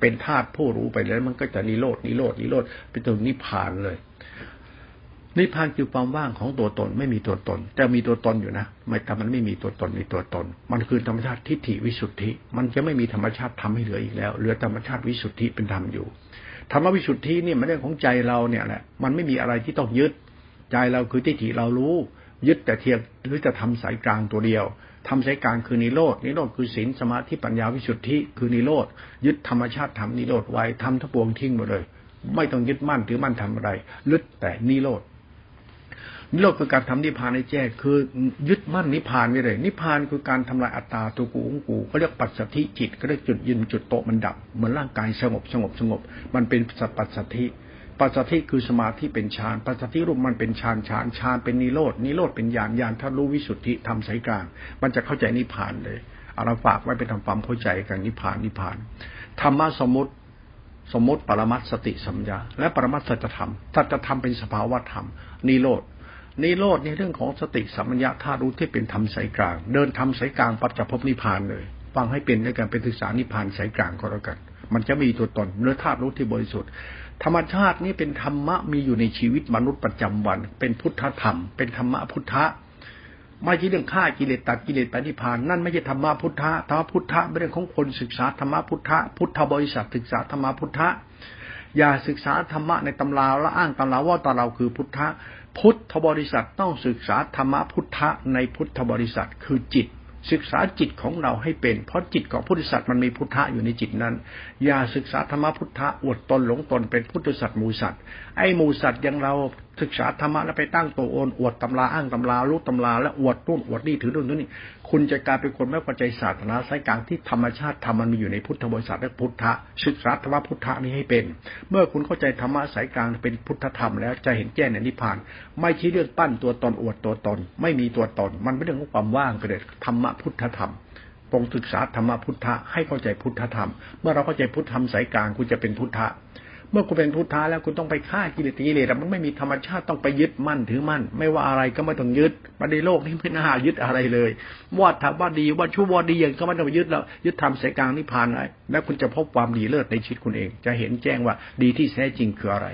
เป็นธาตุผู้รู้ไปแล้วมันก็จะนิโรดนิโรดนิโรดเป็นตัวนิพพานเลย นิพพานคือความว่างของตัวตน ไม่มีตัวตน แต่มีตัวตนอยู่นะไม่แต่มันไม่มีตัวตนในตัวตน มันคือธรรมชาติทิฏฐิวิสุทธิ มันจะไม่มีธรรมชาติทำให้เหลืออีกแล้วเหลือธรรมชาติวิสุทธิเป็นธรรมอยู่ธรรมวิสุทธินี่มันเรื่องของใจเราเนี่ยแหละมันไม่มีอะไรที่ต้องยึด ใจเราคือทิฏฐิเรารู้ ยึดแต่เทียบหรือจะทำสายกลางตัวเดียวทำสายกลางคือนิโรดนิโรธคือศีลสมาธิปัญญาวิสุทธิ คือนิโรธยึดธรรมชาติทำนิโรธไว้ทำทั้งปวงทิ้งหมดเลย ไม่ต้องยึดมั่นถือมั่นทำอะไรลึดแต่นิโรธ นิโรธคือการทำนิพพานให้แจ้งคือ ยึดมั่นนิพพานไม่เลย นิพพานคือการทำลายอัตตาตัวกูของกูเขาเรียกปัจสถิจิตก็เรียกจุดยืนจุดโตมันดับเหมือนร่างกายสงบสงบสงบ มันเป็นสัพปัสสธิปัสสธิคือสมาธิเป็นฌานปัสสธิรูปมันเป็นฌานฌานฌานเป็นนิโรดนิโรธเป็นญาณญาณถ้ารู้วิสุทธิทำสายกลาง มันจะเข้าใจนิพพานเลยเอาเราฝากไว้ไปทำความเข้าใจกันนิพพานนิพพานธรรมะสมมติสมมติปรมัตสติสัมยาและปรมัตสัจธรรมสัจธรรมเป็นสภาวะธรรมนิโรด นิโรดในเรื่องของสติสัมยาธารู้ที่เป็นธรรมสายกลาง เดินทำสายกลางปัจจพบนิพพานเลยฟังให้เป็นในการเป็นศึกษานิพพานสายกลางก็แล้วกัน มันจะมีตัวตนเนื้อธาตุรู้ที่บริสุทธิ์ธรรมชาตินี้เป็นธรรมะมีอยู่ในชีวิตมนุษย์ประจำวัน เป็นพุทธธรรม เป็นธรรมะพุทธะไม่ใช่เรื่องฆ่ากิเลสตัดกิเลสปฏิพานนั่นไม่ใช่ธรรมะพุทธะธรรมะพุทธะเป็นเรื่องของคนศึกษาธรรมะพุทธะพุทธบริษัทศึกษาธรรมะพุทธะอย่าศึกษาธรรมะในตำราและอ้างตำราว่าตาเราคือพุทธะ พุทธบริษัทต้องศึกษาธรรมะพุทธะในพุทธบริษัทคือจิต ศึกษาจิตของเราให้เป็น เพราะจิตของพุทธสัตว์มันมีพุทธะอยู่ในจิตนั้น อย่าศึกษาธรรมะพุทธะอวดตนหลงตนเป็นพุทธสัตว์มูสัตว์ไอ้มูสัตว์อย่างเราศึกษาธรรมะแล้วไปตั้งตัวโอนอวดตำราอ้างตำรารู้ตำราและอวดตุ้นอวดนี่ถือตุ้นนี่ คุณจะกลายเป็นคนไม่เข้าใจศาสนาสายกลางที่ธรรมชาติธรรมมันมีอยู่ในพุทธบริษัทและพุทธะศึกษาธรรมะพุทธะนี้ให้เป็น เมื่อคุณเข้าใจธรรมะสายกลางเป็นพุทธธรรมแล้วจะเห็นแจ้งในนิพพาน ไม่ใช่เรื่องปั้นตัวตนอวดตัวตน ไม่มีตัวตน มันเป็นเรื่องของความว่างไปเลยธรรมะพุทธธรรมปรงศึกษาธรรมพุทธะให้เข้าใจพุทธธรรม เมื่อเราเข้าใจพุทธธรรมสายกลางคุณจะเป็นพุทธะ เมื่อคุณเป็นพุทธะแล้วคุณต้องไปฆ่ากิเลสกิเลสมันไม่มีธรรมชาติต้องไปยึดมั่นถือมั่น ไม่ว่าอะไรก็ไม่ต้องยึดมาในโลกนี้ไม่น่ายึดอะไรเลยว่าทำว่าดีว่าชั่วว่าดีอย่างก็ไม่ต้องยึดแล้วยึดทำสกลางนิพพานไว้แล้วคุณจะพบความดีเลิศในชีวิตคุณเอง จะเห็นแจ้งว่าดีที่แท้จริงคืออะไร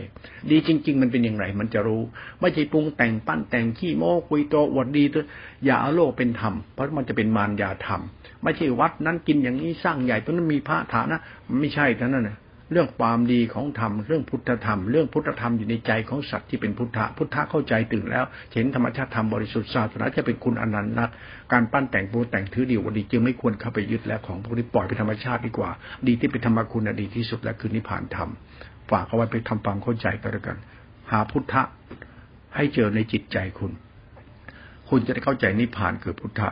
ดีจริง ๆ มันเป็นอย่างไร มันจะรู้ ไม่ใช่ปรุงแต่งปั้นแต่งขี้โม้คุยโตอวดดีตัวอย่าเอาโลกเป็นธรรมเพราะมันจะเป็นมารยาธรรม ไม่ใช่วัดนั้นกินอย่างนี้สร้างใหญ่เพราะนั้นมีพระฐานะไม่ใช่ท่านั้นนะ เรื่องความดีของธรรมเรื่องพุทธธรรม เรื่องพุทธธรรมอยู่ในใจของสัตว์ที่เป็นพุทธะพุทธะเข้าใจตื่นแล้วเห็นธรรมชาติธรรมบริสุทธิ์ศาสนาจะเป็นคุณอนันต์นัก การปั้นแต่งปูแต่งถือดีวันดีจึงไม่ควรเข้าไปยึดแล้วของพวกนี้ปล่อยไปธรรมชาติดีกว่า ดีที่เป็นธรรมคุณดีที่สุดและคือนิพพานธรรมฝากเอาไว้ไปทำความเข้าใจกันแล้วกัน หาพุทธะให้เจอในจิตใจคุณ คุณจะได้เข้าใจนิพพานคือพุทธะ